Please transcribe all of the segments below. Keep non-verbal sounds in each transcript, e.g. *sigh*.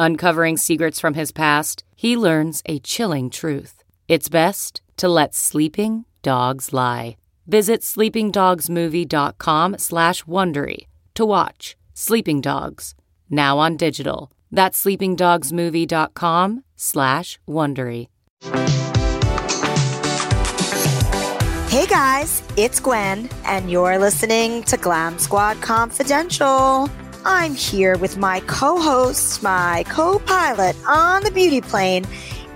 Uncovering secrets from his past, he learns a chilling truth. It's best to let sleeping dogs lie. Visit sleepingdogsmovie.com slash Wondery to watch Sleeping Dogs, now on digital. That's sleepingdogsmovie.com slash Wondery. Hey guys, it's Gwen, and you're listening to Glam Squad Confidential. I'm here with my co host, my co pilot on the beauty plane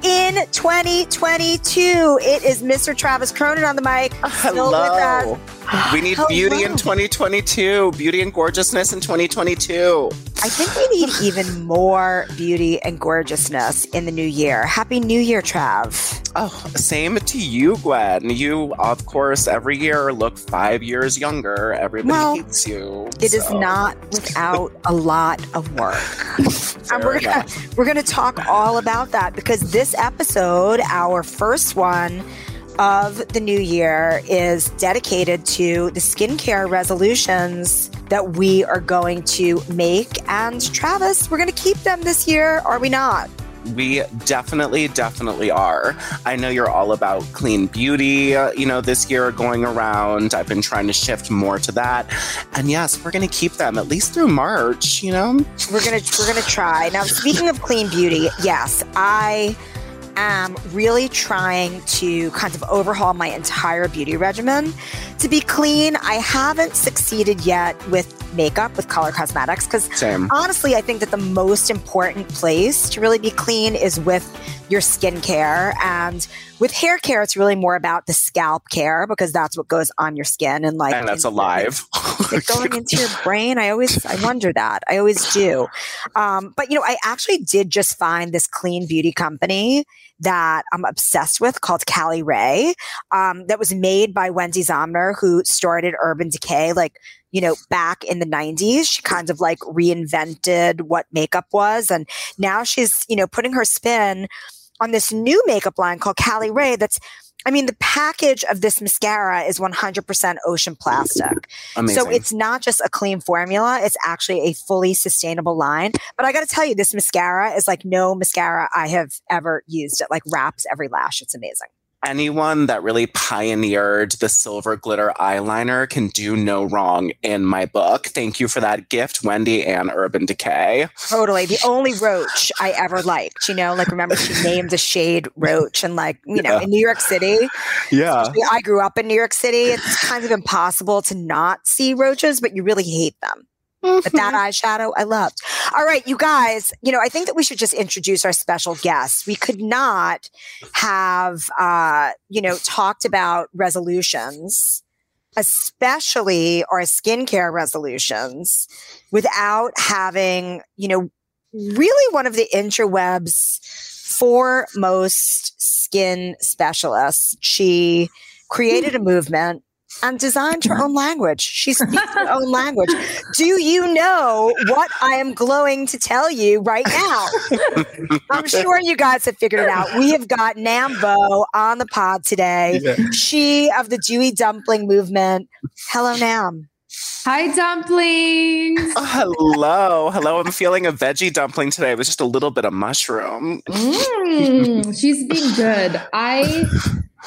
in 2022. It is Mr. Travis Cronin on the mic. Ah, hello. We need Hello. beauty in 2022, beauty and gorgeousness in 2022. I think we need even more beauty and gorgeousness in the new year. Happy New Year, Trav. Oh, same to you, Gwen. You, of course, every year look five years younger. Everybody Well, hates you. It is so. not without a lot of work. *laughs* and we're gonna, we're gonna talk all about that because this episode, our first one of the new year, is dedicated to the skincare resolutions that we are going to make. And Travis, we're gonna keep them this year, are we not? We definitely, definitely are. I know you're all about clean beauty, uh, you know, this year going around. I've been trying to shift more to that. And yes, we're going to keep them at least through March, you know? We're gonna we're gonna try. Now, speaking of clean beauty, yes, I am really trying to kind of overhaul my entire beauty regimen to be clean. I haven't succeeded yet with makeup with color cosmetics because honestly, I think that the most important place to really be clean is with your skincare. And with hair care, it's really more about the scalp care because that's what goes on your skin and like And that's alive. it *laughs* *laughs* going into your brain? I always I wonder that. I always do. Um, but you know, I actually did just find this clean beauty company that I'm obsessed with called Cali Ray. Um, that was made by Wende Zomnir, who started Urban Decay, like you know, back in the 90s. She kind of like reinvented what makeup was, and now she's you know putting her spin on this new makeup line called Cali Ray. That's I mean, the package of this mascara is 100% ocean plastic. Amazing. So it's not just a clean formula, it's actually a fully sustainable line. But I got to tell you, this mascara is like no mascara I have ever used. It like wraps every lash. It's amazing. Anyone that really pioneered the silver glitter eyeliner can do no wrong in my book. Thank you for that gift, Wendy and Urban Decay. Totally. The only roach I ever liked, you know, like remember she named the shade roach and like, you know, Yeah. in New York City, Yeah. I grew up in New York City. It's kind of impossible to not see roaches, but you really hate them. But that eyeshadow, I loved. All right, you guys, you know, I think that we should just introduce our special guest. We could not have, uh, you know, talked about resolutions, especially our skincare resolutions, without having, you know, really one of the interwebs foremost skin specialists. She created a movement and designed her own language. She speaks her own *laughs* language. Do you know what I am glowing to tell you right now? I'm sure you guys have figured it out. We have got Nam Vo on the pod today. She of the Dewy Dumpling movement. Hello, Nam. Hi, dumplings. Oh, hello. Hello. I'm feeling a veggie dumpling today with just a little bit of mushroom. Mm, she's *laughs* being good. I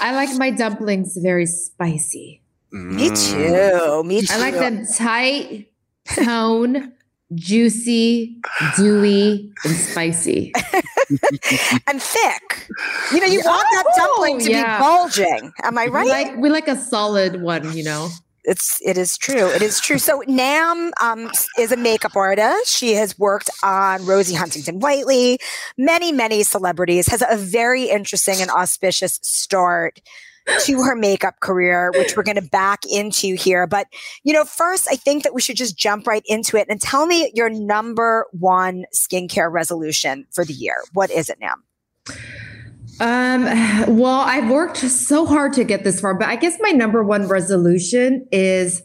I like my dumplings very spicy. Me Mm. too. Me too. I like them tight, tone, juicy, dewy, and spicy. *laughs* and thick. You know, you want that dumpling to yeah. be bulging. Am I We right? like we like a solid one, you know. it's it is true. It is true. So Nam um, is a makeup artist. She has worked on Rosie Huntington Whiteley, many many celebrities. Has a very interesting and auspicious start to her makeup career, which we're going to back into here. But you know, first, I think that we should just jump right into it and tell me your number one skincare resolution for the year. What is it, Nam? Um, well, I've worked so hard to get this far, but I guess my number one resolution is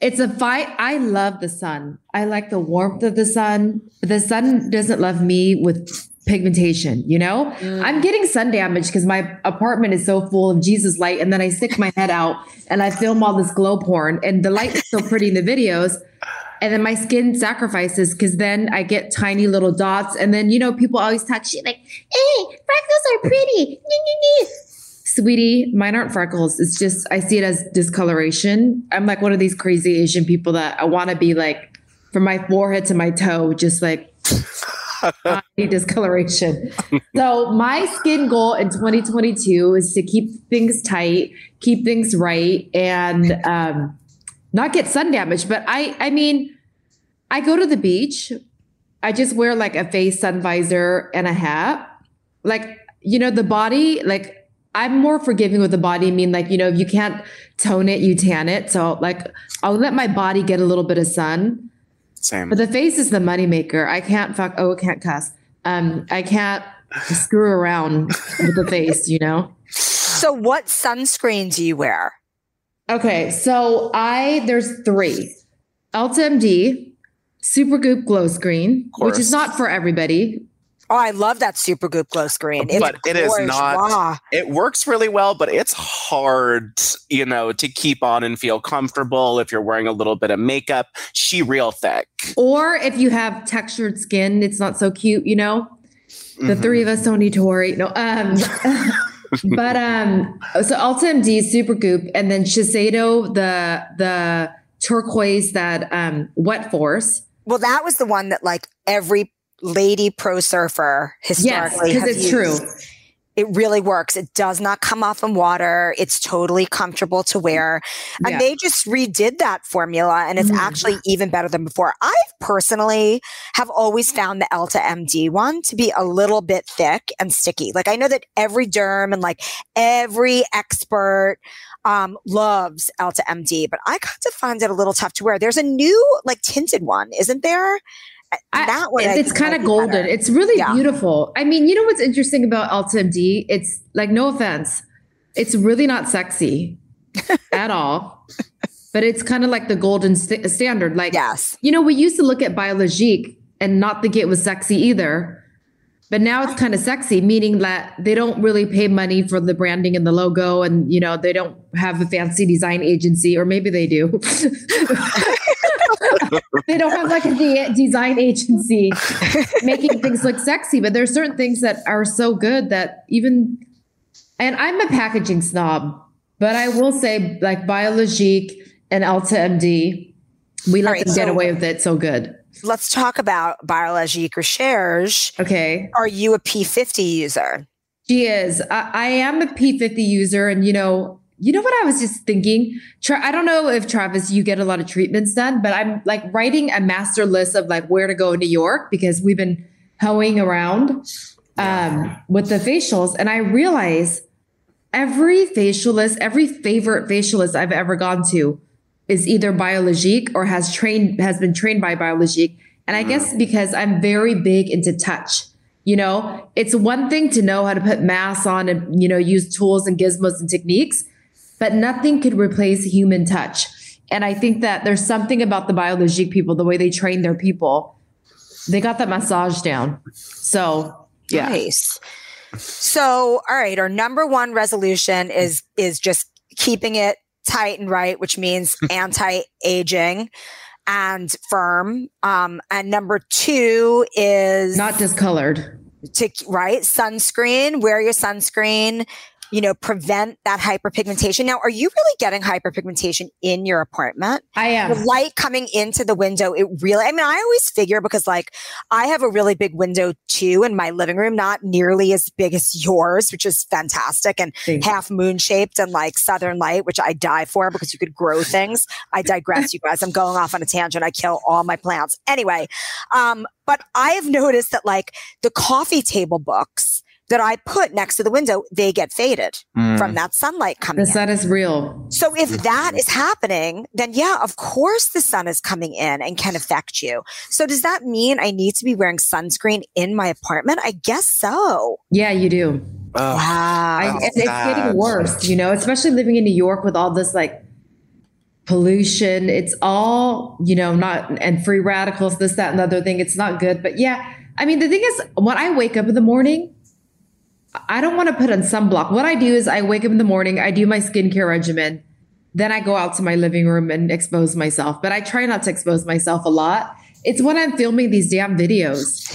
it's a fight. I love the sun. I like the warmth of the sun. The sun doesn't love me with pigmentation, you know? Mm. I'm getting sun damage because my apartment is so full of Jesus light. And then I stick my head out and I film all this glow porn and the light is so pretty in the videos. And then my skin sacrifices because then I get tiny little dots. And then, you know, people always talk shit like, hey, freckles are pretty. Sweetie, mine aren't freckles. It's just, I see it as discoloration. I'm like one of these crazy Asian people that I want to be like from my forehead to my toe, just like *laughs* Need discoloration. so my skin goal in 2022 is to keep things tight, keep things right, and um, not get sun damage. But I, I mean, I go to the beach. I just wear like a face sun visor and a hat. Like you know, the body. Like I'm more forgiving with the body. I mean, like you know, if you can't tone it, you tan it. So like I'll let my body get a little bit of sun. Same. But the face is the moneymaker. I can't fuck. Oh, I can't cuss. Um, I can't screw around with the face. You know. So, what sunscreen do you wear? Okay, so I there's three: Elta MD, Supergoop Glow Screen, which is not for everybody. Oh, I love that Supergoop glow screen. It's But it is gorgeous. not- Wow. it works really well, but it's hard, you know, to keep on and feel comfortable if you're wearing a little bit of makeup. She real thick. Or if you have textured skin, it's not so cute. You know, the Mhm. three of us don't need to worry. No, um, *laughs* but um, so Elta MD, Supergoop, and then Shiseido, the the turquoise that um wet force. Well, that was the one that like every lady pro surfer Yes, historically because has it's true. It really works. It does not come off in water. It's totally comfortable to wear. And Yeah. they just redid that formula and it's Mhm. actually even better than before. I personally have always found the Elta MD one to be a little bit thick and sticky. Like I know that every derm and like every expert um, loves Elta MD, but I kind of find it a little tough to wear. There's a new like tinted one, isn't there? I- that one, it's kind of golden. better. It's really Yeah. beautiful. I mean, you know what's interesting about Elta MD? It's like no offense, it's really not sexy *laughs* at all. But it's kind of like the golden st- standard. Like, Yes. you know, we used to look at Biologique and not think it was sexy either. But now it's kind of sexy, meaning that they don't really pay money for the branding and the logo, and you know they don't have a fancy design agency, or maybe they do. *laughs* *laughs* they don't have like a de- design agency *laughs* making things look sexy, but there's certain things that are so good that even. And I'm a packaging snob, but I will say like Biologique and Elta MD, we let right, them get away with it so good. Let's talk about Biologique Recherche. Okay. Are you a P50 user? She is. I, I am a P50 user, and you know, you know what I was just thinking. Tra- I don't know if Travis, you get a lot of treatments done, but I'm like writing a master list of like where to go in New York because we've been hoeing around um, with the facials, and I realize every facialist, every favorite facialist I've ever gone to is either Biologique or has trained has been trained by Biologique. And I guess because I'm very big into touch. You know, it's one thing to know how to put masks on and you know use tools and gizmos and techniques, but nothing could replace human touch. And I think that there's something about the Biologique people, the way they train their people. They got that massage down. So yeah. Nice. So, all right, our number one resolution is is just keeping it tight and right, which means *laughs* anti-aging and firm. Um, and number two is Not discolored. to right sunscreen. Wear your sunscreen. You know, prevent that hyperpigmentation. Now, are you really getting hyperpigmentation in your apartment? I am. The light coming into the window, it really, I mean, I always figure because like I have a really big window too in my living room, not nearly as big as yours, which is fantastic and half moon shaped and like southern light, which I die for because you could grow things. I digress, you guys. I'm going off on a tangent. I kill all my plants. Anyway, um, but I have noticed that like the coffee table books that I put next to the window, they get faded Mm. from that sunlight coming The in. sun is real. So if that is happening, then yeah, of course the sun is coming in and can affect you. So does that mean I need to be wearing sunscreen in my apartment? I guess so. Yeah, you do. Ugh. Wow. I, it's, it's getting worse, you know, especially living in New York with all this like pollution. It's all, you know, not, and free radicals, this, that, and the other thing. It's not good. But yeah, I mean, the thing is, when I wake up in the morning, I don't want to put on sunblock. What I do is I wake up in the morning, I do my skincare regimen, then I go out to my living room and expose myself. But I try not to expose myself a lot. It's when I'm filming these damn videos.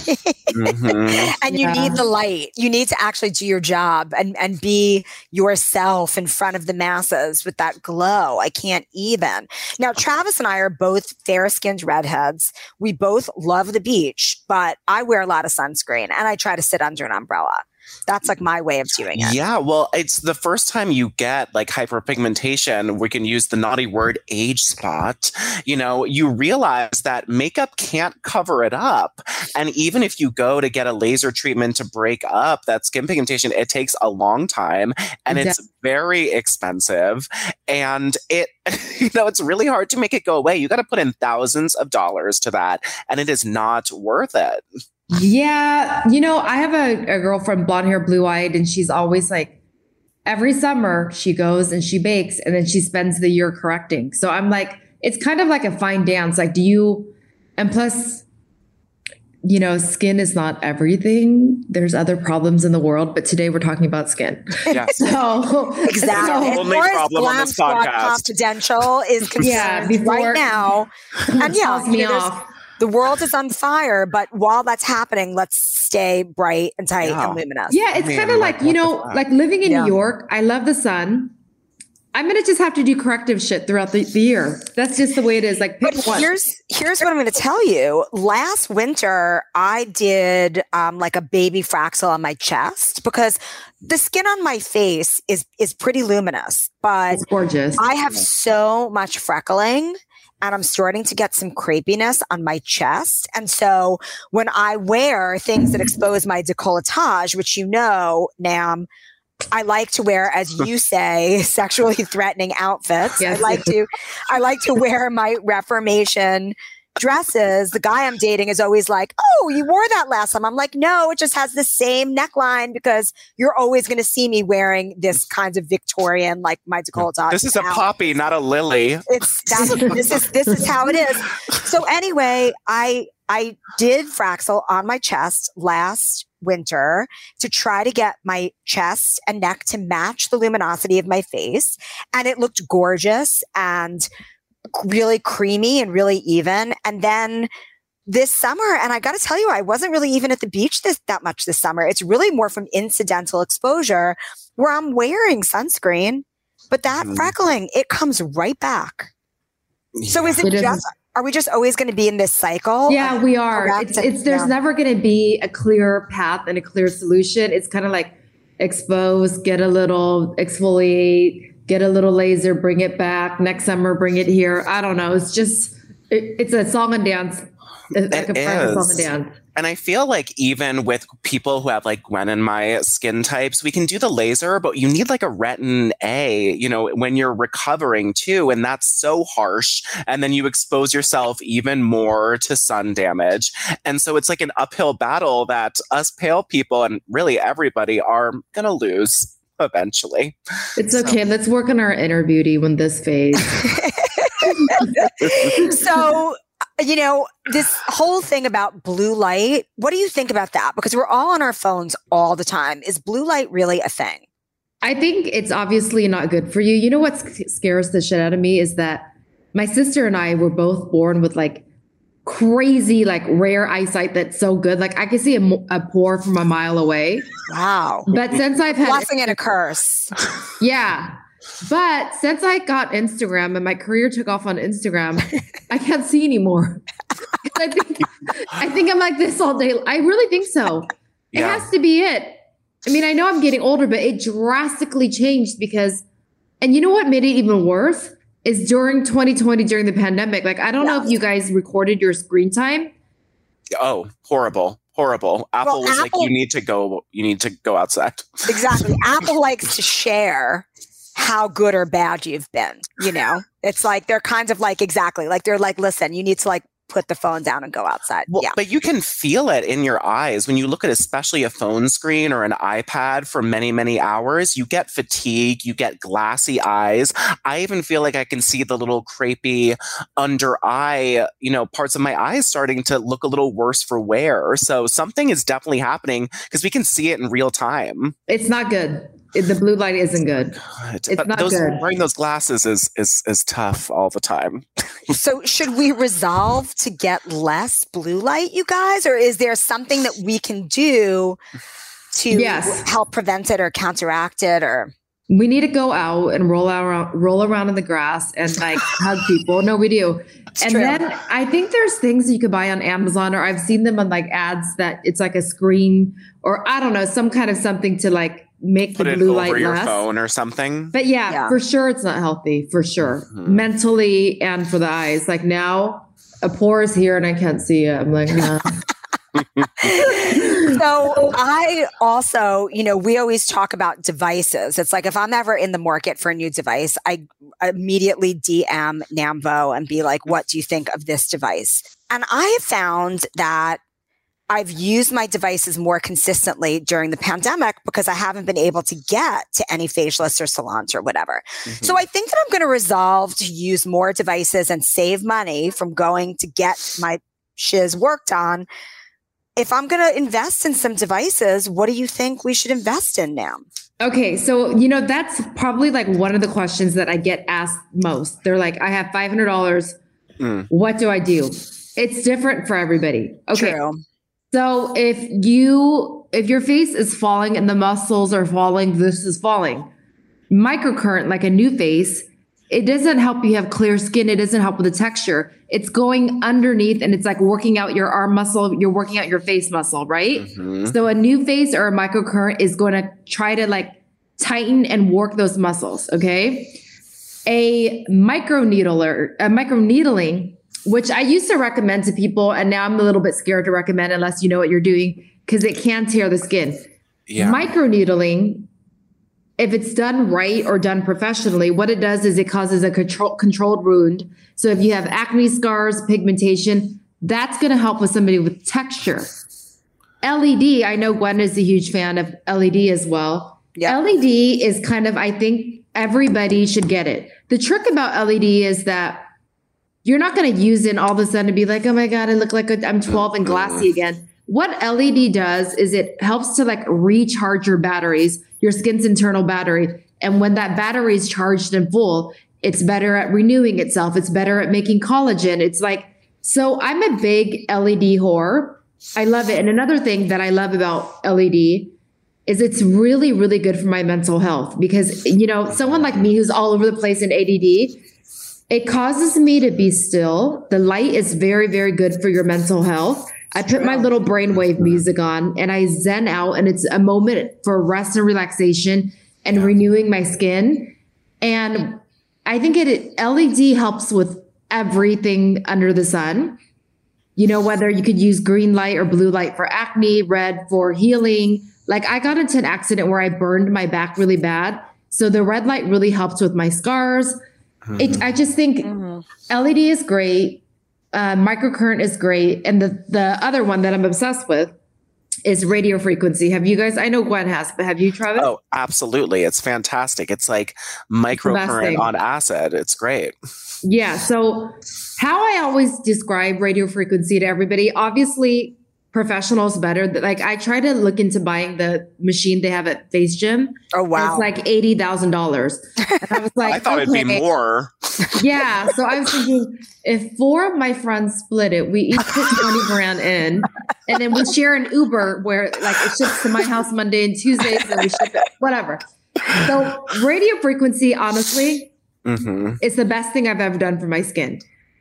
Mhm. *laughs* and you Yeah. need the light. You need to actually do your job and, and be yourself in front of the masses with that glow. I can't even. Now, Travis and I are both fair skinned redheads. We both love the beach, but I wear a lot of sunscreen and I try to sit under an umbrella. That's like my way of doing it. Yeah, well, it's the first time you get like hyperpigmentation. We can use the naughty word age spot. You know, you realize that makeup can't cover it up. And even if you go to get a laser treatment to break up that skin pigmentation, it takes a long time and it's very expensive. And it, *laughs* you know, it's really hard to make it go away. You got to put in thousands of dollars to that, and it is not worth it. Yeah, you know, I have a, a girlfriend, blonde hair, blue eyed, and she's always like, every summer she goes and she bakes and then she spends the year correcting. So I'm like, it's kind of like a fine dance. Like, do you, and plus, you know, skin is not everything. There's other problems in the world, but today we're talking about skin. Yes. *laughs* So, Exactly. so- As Only problem on this podcast. Confidential is *laughs* concerned Yeah, before- right now. *laughs* And yeah, me you know, off. The world is on fire, but while that's happening, let's stay bright and tight Yeah. and luminous. Yeah, it's Man, kind of like, like, you know, like living in Yeah. New York, I love the sun. I'm gonna just have to do corrective shit throughout the, the year. That's just the way it is. Like pick But one. here's here's what I'm going to tell you. Last winter, I did um, like a baby fraxel on my chest because the skin on my face is is pretty luminous, but It's gorgeous. I have so much freckling and I'm starting to get some crepiness on my chest. And so when I wear things that expose my decolletage, which you know, Nam, I like to wear, as *laughs* you say, sexually threatening outfits. Yes. I like to, I like to wear my Reformation dresses. The guy I'm dating is always like, "Oh, you wore that last time." I'm like, "No, it just has the same neckline because you're always going to see me wearing this kind of Victorian, like my decolletage." This is a poppy, not a lily. It's that's, this is this is how it is. So anyway, I I did Fraxel on my chest last winter to try to get my chest and neck to match the luminosity of my face, and it looked gorgeous and really creamy and really even. And then this summer, and I got to tell you, I wasn't really even at the beach this that much this summer. It's really more from incidental exposure where I'm wearing sunscreen, but that Mhm. freckling it comes right back. So is it, It is- just? Are we just always going to be in this cycle? yeah, we are. It's, it's there's yeah. never going to be a clear path and a clear solution. It's kind of like expose, get a little exfoliate, get a little laser, bring it back next summer, bring it here. I don't know. It's just it, it's a song and dance. Like It song and dance. And I feel like even with people who have like Gwen and my skin types, we can do the laser, but you need like a retin A, you know, when you're recovering too. And that's so harsh. And then you expose yourself even more to sun damage. And so it's like an uphill battle that us pale people and really everybody are going to lose eventually. It's okay. Let's work on our inner beauty when this fades. *laughs* so uh, you know this whole thing about blue light. What do you think about that? Because we're all on our phones all the time. Is blue light really a thing? I think it's obviously not good for you. You know what scares the shit out of me is that my sister and I were both born with like crazy, like rare eyesight that's so good. Like I can see a, a pore from a mile away. Wow. But since I've had blessing and a curse. *laughs* Yeah. But since I got Instagram and my career took off on Instagram, *laughs* I can't see anymore. *laughs* I think I think I'm like this all day. I really think so. It has to be it. I mean, I know I'm getting older, but it drastically changed because and you know what made it even worse is during 2020 during the pandemic. Like I don't know if you guys recorded your screen time. Oh, horrible, horrible. Apple was like, you need to go. You need to go outside. *laughs* Exactly. Apple likes to share how good or bad you've been. You know, it's like they're kind of like, exactly. Like they're like, listen, you need to like put the phone down and go outside. Well, yeah. but you can feel it in your eyes when you look at especially a phone screen or an iPad for many, many hours. You get fatigue, you get glassy eyes. I even feel like I can see the little crepey under eye, you know, parts of my eyes starting to look a little worse for wear. So something is definitely happening because we can see it in real time. It's not good. It- The blue light isn't good. God, It's but not those, good. wearing those glasses is is is tough all the time. *laughs* So should we resolve to get less blue light, you guys? Or is there something that we can do to Yes. help prevent it or counteract it or We need to go out and roll around, roll around in the grass and like *laughs* hug people. No, we do. and true. then I think there's things you could buy on Amazon, or I've seen them on like ads that it's like a screen, or I don't know, some kind of something to like make Put the it blue over light your less. phone or something. But yeah, Yeah. for sure, it's not healthy. For sure, Mhm. mentally and for the eyes. Like now, a pore is here and I can't see it. I'm like, nah. *laughs* *laughs* so I also, you know, we always talk about devices. It's like if I'm ever in the market for a new device, I immediately DM Nam Vo and be like, what do you think of this device? And I have found that I've used my devices more consistently during the pandemic because I haven't been able to get to any facialists or salons or whatever. Mm-hmm. So I think that I'm going to resolve to use more devices and save money from going to get my shiz worked on. If I'm going to invest in some devices, what do you think we should invest in now? Okay, so you know that's probably like one of the questions that I get asked most. They're like, "I have five hundred dollars. Mm. What do I do?" It's different for everybody. Okay, True. So if you if your face is falling and the muscles are falling, this is falling. Microcurrent, like a NuFace, it doesn't help you have clear skin. It doesn't help with the texture. It's going underneath and it's like working out your arm muscle. You're working out your face muscle, right? Mhm. So a NuFace or a microcurrent is going to try to like tighten and work those muscles. Okay. A microneedler, a microneedling, which I used to recommend to people, and now I'm a little bit scared to recommend unless you know what you're doing because it can tear the skin. Yeah. Microneedling, if it's done right or done professionally, what it does is it causes a control, controlled wound. So if you have acne scars, pigmentation, that's going to help with somebody with texture. LED, I know Gwen is a huge fan of LED as well. Yeah. LED is kind of, I think everybody should get it. The trick about LED is that you're not going to use it and all of a sudden to be like, oh my God, I look like I'm 12 and glassy again. What LED does is it helps to like recharge your batteries, your skin's internal battery. And when that battery is charged and full, it's better at renewing itself. It's better at making collagen. It's like, so I'm a big LED whore. I love it. And another thing that I love about LED is it's really, really good for my mental health because, you know, someone like me who's all over the place in ADD, it causes me to be still. The light is very, very good for your mental health. I put my little brainwave music on and I zen out, and it's a moment for rest and relaxation and renewing my skin. And I think it LED helps with everything under the sun. You know, whether you could use green light or blue light for acne, red for healing. Like I got into an accident where I burned my back really bad. So the red light really helps with my scars. It, I just think LED is great. Uh, microcurrent is great. And the, the other one that I'm obsessed with is radio frequency. Have you guys, I know Gwen has, but have you tried it? Oh, absolutely. It's fantastic. It's like microcurrent on acid. It's great. Yeah. So, how I always describe radio frequency to everybody, obviously, professionals better. Like, I try to look into buying the machine they have at Face Gym. Oh wow. It's like $80,000. I was *laughs* like, I thought it'd be more. yeah. So I was thinking if four of my friends split it, we each put *laughs* 20 grand in, and then we share an Uber where like it ships to my house Monday and Tuesdays, and we ship it, whatever. So radio frequency, honestly, Mhm. it's the best thing I've ever done for my skin.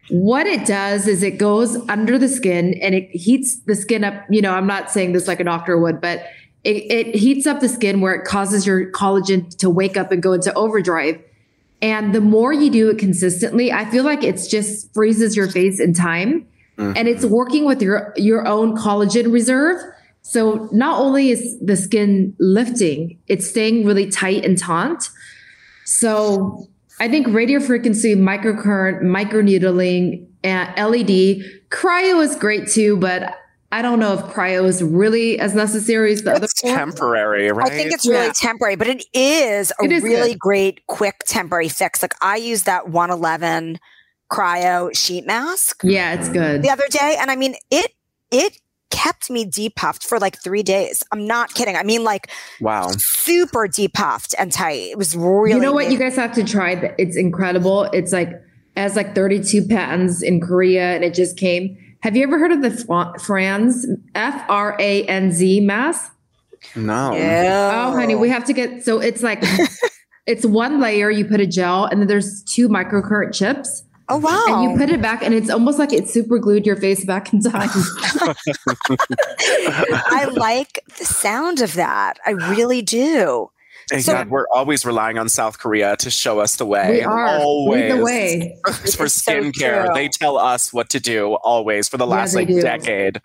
What it does is it goes under the skin and it heats the skin up. You know, I'm not saying this like a doctor would, but it, it heats up the skin where it causes your collagen to wake up and go into overdrive. And the more you do it consistently, I feel like it's just freezes your face in time mm. and it's working with your your own collagen reserve. So not only is the skin lifting, it's staying really tight and taut. So I think radio frequency, microcurrent, microneedling, and LED, cryo is great too, but I don't know if cryo is really as necessary as the other It's four. temporary, right? I think it's really Yeah. temporary, but it is a It is really good. great, quick temporary fix. Like I used that 111 cryo sheet mask Yeah, it's good. the other day, and I mean it. It kept me depuffed for like three days. I'm not kidding. I mean, like wow. super depuffed and tight. It was really. you know what? You guys have to try. th- It's incredible. It's like it has like 32 patents in Korea, and it just came. Have you ever heard of the Franz F R A N Z mask? No. Yeah. Oh, honey, we have to get. So it's like *laughs* it's one layer. You put a gel, and then there's two microcurrent chips, Oh wow. and you put it back, and it's almost like it super glued your face back in time. *laughs* I like the sound of that. I really do. Thank So- God, we're always relying on South Korea to show us the way. we are always lead the way. *laughs* for It's so skincare. they tell us what to do always for the last they like do. decade.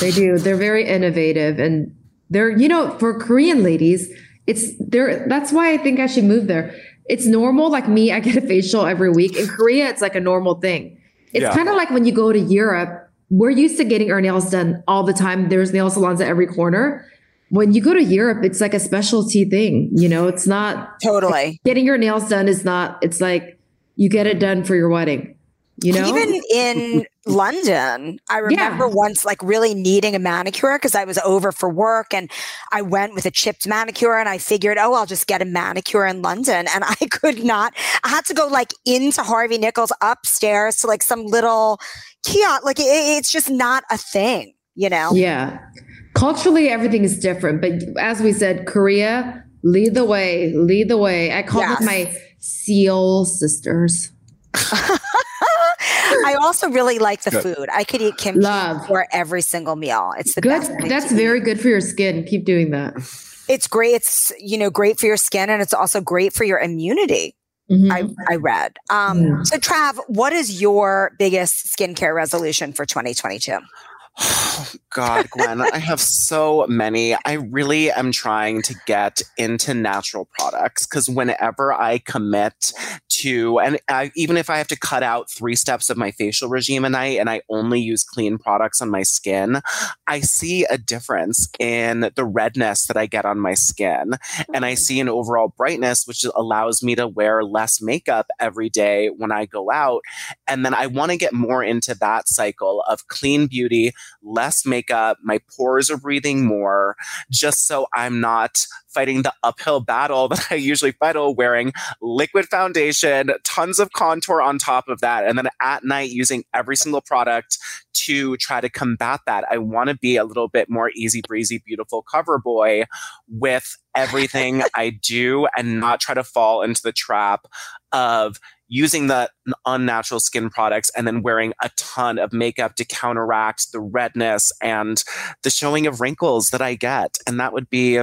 They do. They're very innovative and they're, you know, for Korean ladies, it's there. That's why I think I should move there. It's normal. Like me, I get a facial every week. In Korea, it's like a normal thing. It's Yeah. kind of like when you go to Europe, we're used to getting our nails done all the time. There's nail salons at every corner. When you go to Europe, it's like a specialty thing. You know, it's not Totally. getting your nails done is not, it's like you get it done for your wedding. You know? Even in *laughs* London, I remember once like really needing a manicure because I was over for work and I went with a chipped manicure and I figured, oh, I'll just get a manicure in London. And *laughs* I could not, I had to go like into Harvey Nichols upstairs to like some little kiosk. Like it, it's just not a thing, you know? Yeah. Culturally, everything is different. But as we said, Korea, lead the way, lead the way. I call Yes. them my Seoul sisters. *laughs* I also really like the Good. food. I could eat kimchi Love. for every single meal. It's the Good. best. That's to eat. very good for your skin. Keep doing that. It's great. It's you know great for your skin, and it's also great for your immunity. Mhm. I, I read. Um, Yeah. So, Trav, what is your biggest skincare resolution for 2022? Oh, *sighs* God, Gwen, I have so many. I really am trying to get into natural products because whenever I commit to, and I, even if I have to cut out three steps of my facial regime a night and I only use clean products on my skin, I see a difference in the redness that I get on my skin. And I mm. see an overall brightness, which allows me to wear less makeup every day when I go out. And then I want to get more into that cycle of clean beauty, less makeup, my pores are breathing more, just so I'm not fighting the uphill battle *laughs* that I usually fight wearing liquid foundation, tons of contour on top of that, and then at night using every single product to try to combat that. I want to be a little bit more easy breezy, beautiful cover boy with everything *laughs* I do and not try to fall into the trap of using the unnatural skin products and then wearing a ton of makeup to counteract the redness and the showing of wrinkles that I get. And that would be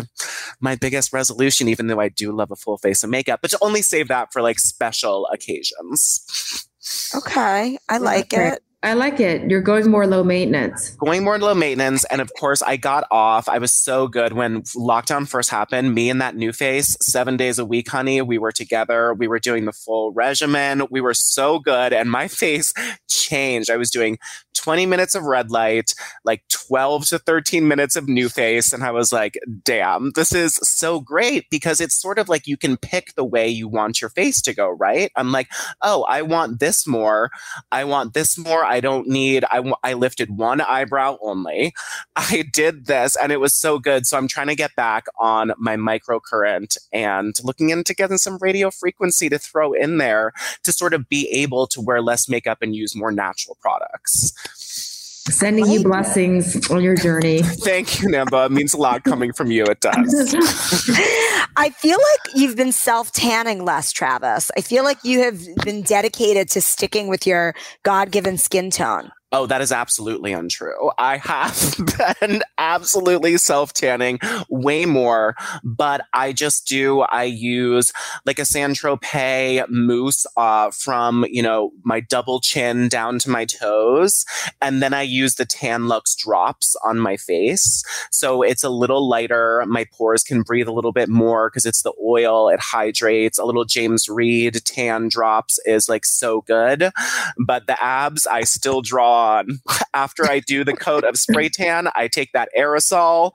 my biggest resolution, even though I do love a full face of makeup, but to only save that for like special occasions. Okay, I like it. I like it. You're going more low maintenance. going more low maintenance. And of course, I got off. I was so good when lockdown first happened. Me and that NuFace, seven days a week, honey. We were together. We were doing the full regimen. We were so good. And my *laughs* face changed. I was doing 20 minutes of red light, like 12 to 13 minutes of NuFace. And I was like, damn, this is so great because it's sort of like you can pick the way you want your face to go, right? I'm like, oh, I want this more. I want this more. I don't need, I, I lifted one eyebrow only. *laughs* I did this and it was so good. So I'm trying to get back on my microcurrent and looking into getting some radio frequency to throw in there to sort of be able to wear less makeup and use more natural products. Sending you blessings on your journey. Thank you, Nam Vo. It means a lot coming from you. It does. *laughs* I feel like you've been self tanning less, Travis. I feel like you have been dedicated to sticking with your God given skin tone. Oh, that is absolutely untrue. I have *laughs* been absolutely self tanning way more, but I just do. I use like a Saint Tropez mousse uh, from, you know, my double chin down to my toes. And then I use the Tan-Luxe drops on my face. So it's a little lighter. My pores can breathe a little bit more because it's the oil. It hydrates. A little James Read tan drops is like so good. But the abs, I still draw on. After I do the coat of spray *laughs* tan, I take that aerosol,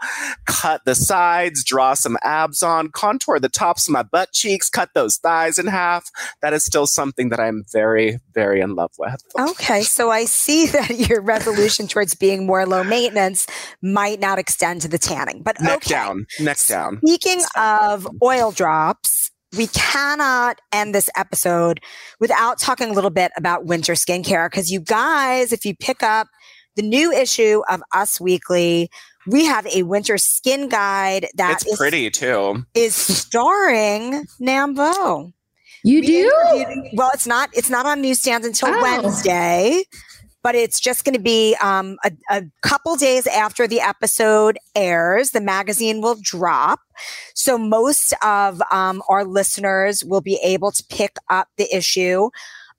cut the sides, draw some abs on, contour the tops of my butt cheeks, cut those thighs in half. That is still something that I'm very, very in love with. Okay, so I see *laughs* that your resolution towards being more low maintenance might not extend to the tanning, but neck okay. down, neck down. Speaking of oil drops, we cannot end this episode without talking a little bit about winter skincare. Because you guys, if you pick up the new issue of Us Weekly, we have a winter skin guide that it's is, pretty too. is starring Nam Vo. You We do? Well, it's not. It's not on newsstands until Oh. Wednesday, but it's just going to be um, a, a couple days after the episode airs. The magazine will drop, so most of um, our listeners will be able to pick up the issue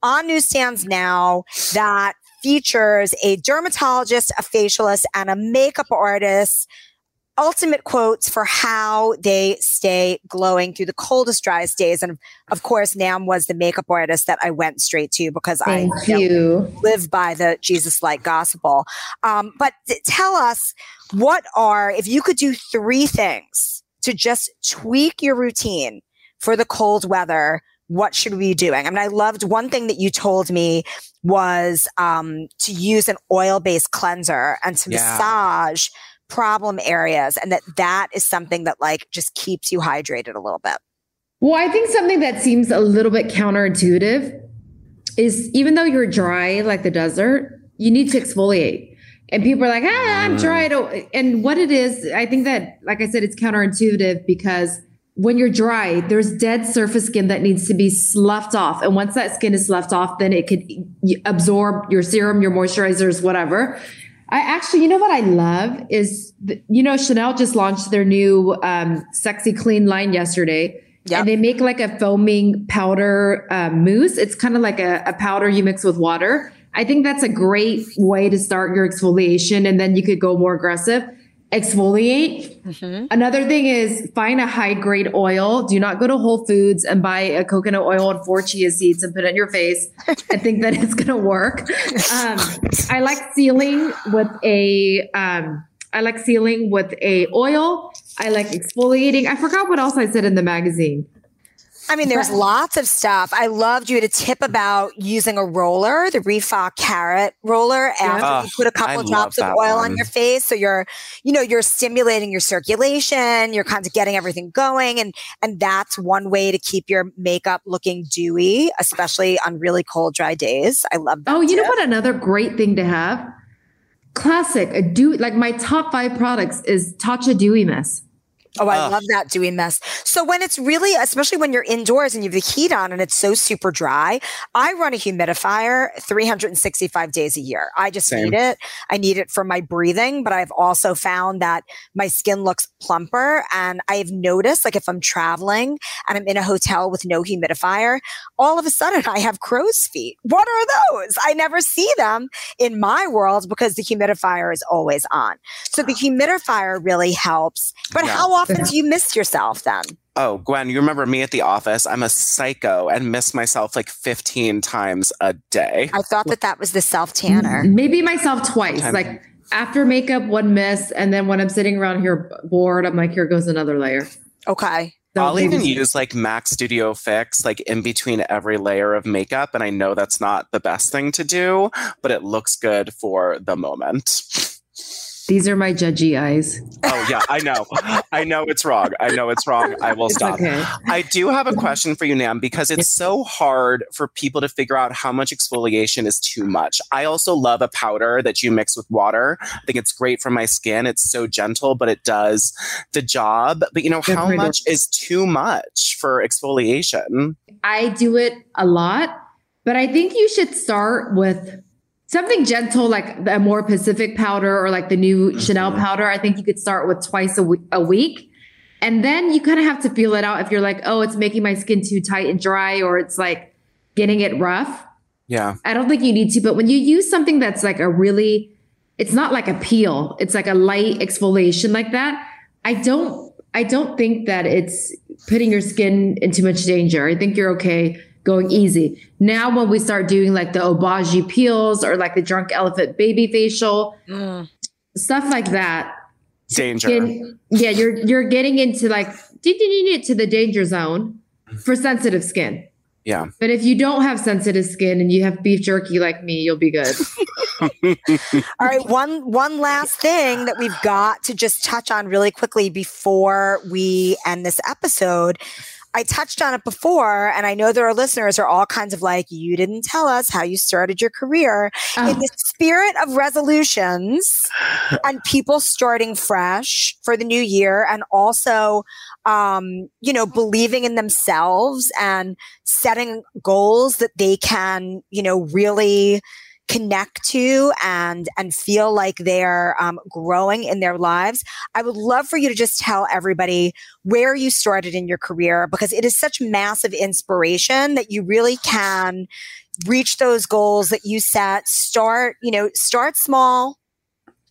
on newsstands now. That features a dermatologist, a facialist, and a makeup artist ultimate quotes for how they stay glowing through the coldest, driest days. And of course, Nam was the makeup artist that I went straight to because Thank I you know, live by the Jesus like gospel. Um, but th- tell us what are, if you could do three things to just tweak your routine for the cold weather, what should we be doing? I mean, I loved one thing that you told me was um, to use an oil based cleanser and to Yeah. massage problem areas and that that is something that like just keeps you hydrated a little bit. Well, I think something that seems a little bit counterintuitive is even though you're dry like the desert, you need to exfoliate. And people are like, ah, I'm dry. And what it is, I think that, like I said, it's counterintuitive because when you're dry, there's dead surface skin that needs to be sloughed off. And once that skin is sloughed off, then it could absorb your serum, your moisturizers, whatever. I actually, you know what I love is, the, you know, Chanel just launched their new um, sexy clean line yesterday. Yep. And they make like a foaming powder uh, mousse. It's kind of like a, a powder you mix with water. I think that's a great way to start your exfoliation. And then you could go more aggressive. Exfoliate. Another thing is find a high grade oil. Do not go to Whole Foods and buy a coconut oil and four chia seeds and put it in your face. *laughs* I think that it's going to work. Um, I like sealing with a, um, I like sealing with a oil. I like exfoliating. I forgot what else I said in the magazine. I mean, there's lots of stuff. I loved you had a tip about using a roller, the ReFa Carat roller, after Ugh, you put a couple I of drops of oil that on your face. So you're, you know, you're stimulating your circulation. You're kind of getting everything going, and and that's one way to keep your makeup looking dewy, especially on really cold, dry days. I love that. Oh, you know what? Another great thing to have? Classic, a dew like my top five products is Tatcha Dewy Mist. Oh, I love that doing this. So when it's really, especially when you're indoors and you have the heat on and it's so super dry, I run a humidifier 365 days a year. I just Same. need it. I need it for my breathing, but I've also found that my skin looks plumper. And I've noticed, like if I'm traveling and I'm in a hotel with no humidifier, all of a sudden I have crow's feet. What are those? I never see them in my world because the humidifier is always on. So the humidifier really helps. But Yeah. how often do you miss yourself then? Oh, Gwen, you remember me at the office? I'm a psycho and miss myself like 15 times a day. I thought that that was the self tanner. Maybe myself twice. Time. Like after makeup, one miss, and then when I'm sitting around here bored, I'm like, here goes another layer. Okay. So I'll even maybe- use like Mac Studio Fix like in between every layer of makeup. And I know that's not the best thing to do, but it looks good for the moment. These are my judgy eyes. Oh, yeah, I know. I know it's wrong. I know it's wrong. I will It's stop. okay. I do have a question for you, Nam, because it's so hard for people to figure out how much exfoliation is too much. I also love a powder that you mix with water. I think it's great for my skin. It's so gentle, but it does the job. But you know, Good how much is too much for exfoliation? I do it a lot, but I think you should start with something gentle like the Amorepacific powder or like the new Chanel powder. I think you could start with twice a, week. And then you kind of have to feel it out if you're like, oh, it's making my skin too tight and dry, or it's like getting it rough. Yeah. I don't think you need to, but when you use something that's like a really, it's not like a peel, it's like a light exfoliation like that. I don't, I don't think that it's putting your skin in too much danger. I think you're okay going easy. Now, when we start doing like the Obagi peels or like the drunk elephant baby facial, Mm. stuff like that, Danger. then yeah, you're you're getting into like to the danger zone for sensitive skin. Yeah. But if you don't have sensitive skin and you have beef jerky like me, you'll be good. *laughs* All right, one one last thing that we've got to just touch on really quickly before we end this episode. I touched on it before, and I know there are listeners are all kinds of like, you didn't tell us how you started your career. Oh. In the spirit of resolutions *laughs* and people starting fresh for the new year, and also, um, you know, believing in themselves and setting goals that they can, you know, really connect to and and feel like they're um, growing in their lives i would love for you to just tell everybody where you started in your career because it is such massive inspiration that you really can reach those goals that you set. Start you know start small.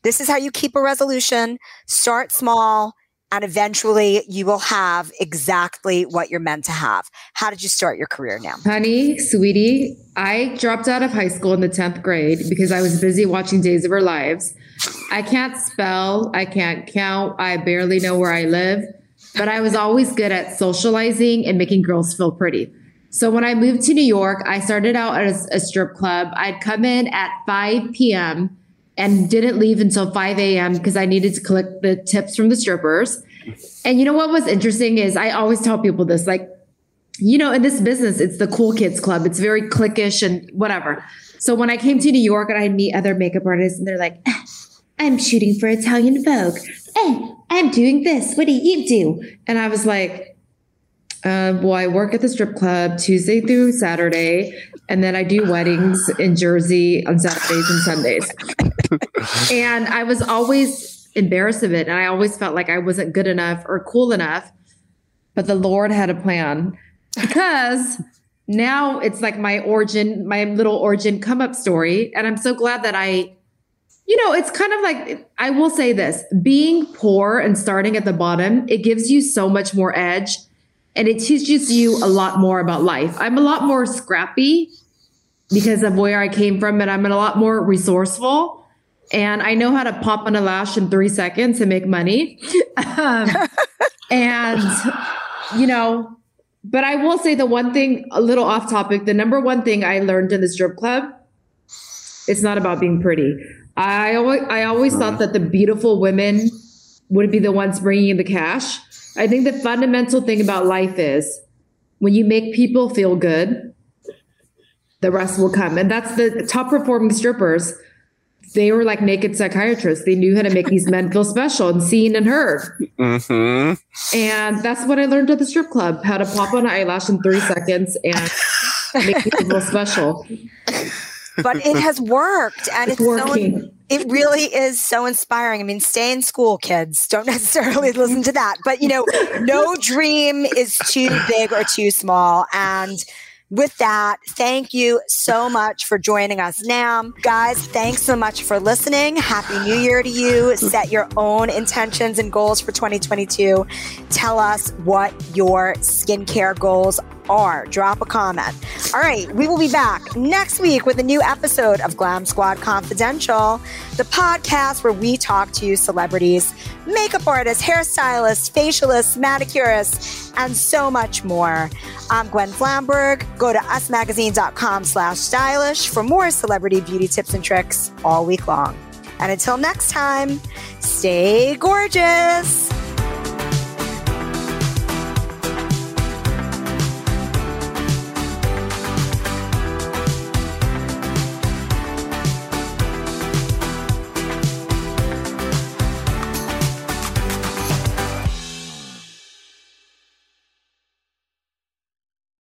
This is how you keep a resolution. Start small and eventually you will have exactly what you're meant to have how did you start your career now Honey, sweetie, I dropped out of high school in the 10th grade because I was busy watching Days of Our Lives. I can't spell, I can't count, I barely know where I live, but I was always good at socializing and making girls feel pretty. So when I moved to New York, I started out as a strip club. I'd come in at 5 p.m. and didn't leave until 5 a.m. because I needed to collect the tips from the strippers. And you know what was interesting is I always tell people this like, you know, in this business, it's the cool kids club. It's very cliquish and whatever. So when I came to New York and I'd meet other makeup artists and they're like, "Ah, I'm shooting for Italian Vogue. Eh, I'm doing this. What do you do? And I was like, uh, well, I work at the strip club Tuesday through Saturday, and then I do weddings in Jersey on Saturdays and Sundays. And I was always embarrassed of it. And I always felt like I wasn't good enough or cool enough. But the Lord had a plan because now it's like my origin, my little origin come up story. And I'm so glad that I, you know, it's kind of like, I will say this being poor and starting at the bottom, it gives you so much more edge and it teaches you a lot more about life. I'm a lot more scrappy because of where I came from, and I'm a lot more resourceful. And I know how to pop on a lash in three seconds and make money. *laughs* um, and, you know, but I will say the one thing, a little off topic, the number one thing I learned in the strip club, it's not about being pretty. I always, I always thought that the beautiful women would be the ones bringing in the cash. I think the fundamental thing about life is when you make people feel good, the rest will come. And that's the top performing strippers. They were like naked psychiatrists. They knew how to make these men feel special and seen and heard. hmm And that's what I learned at the strip club how to pop on an eyelash in three seconds and make people feel special. but it has worked and it's, It's So, it really is so inspiring. I mean, stay in school, kids. Don't *laughs* necessarily listen to that. But you know, no dream is too big or too small. And with that, thank you so much for joining us now. Guys, thanks so much for listening. Happy New Year to you. Set your own intentions and goals for 2022. Tell us what your skincare goals are. Drop a comment. All right, we will be back next week with a new episode of Glam Squad Confidential, the podcast where we talk to celebrities, makeup artists, hairstylists, facialists, manicurists, and so much more. I'm Gwen Flamberg. Go to usmagazine.com slash stylish for more celebrity beauty tips and tricks all week long. And until next time, stay gorgeous.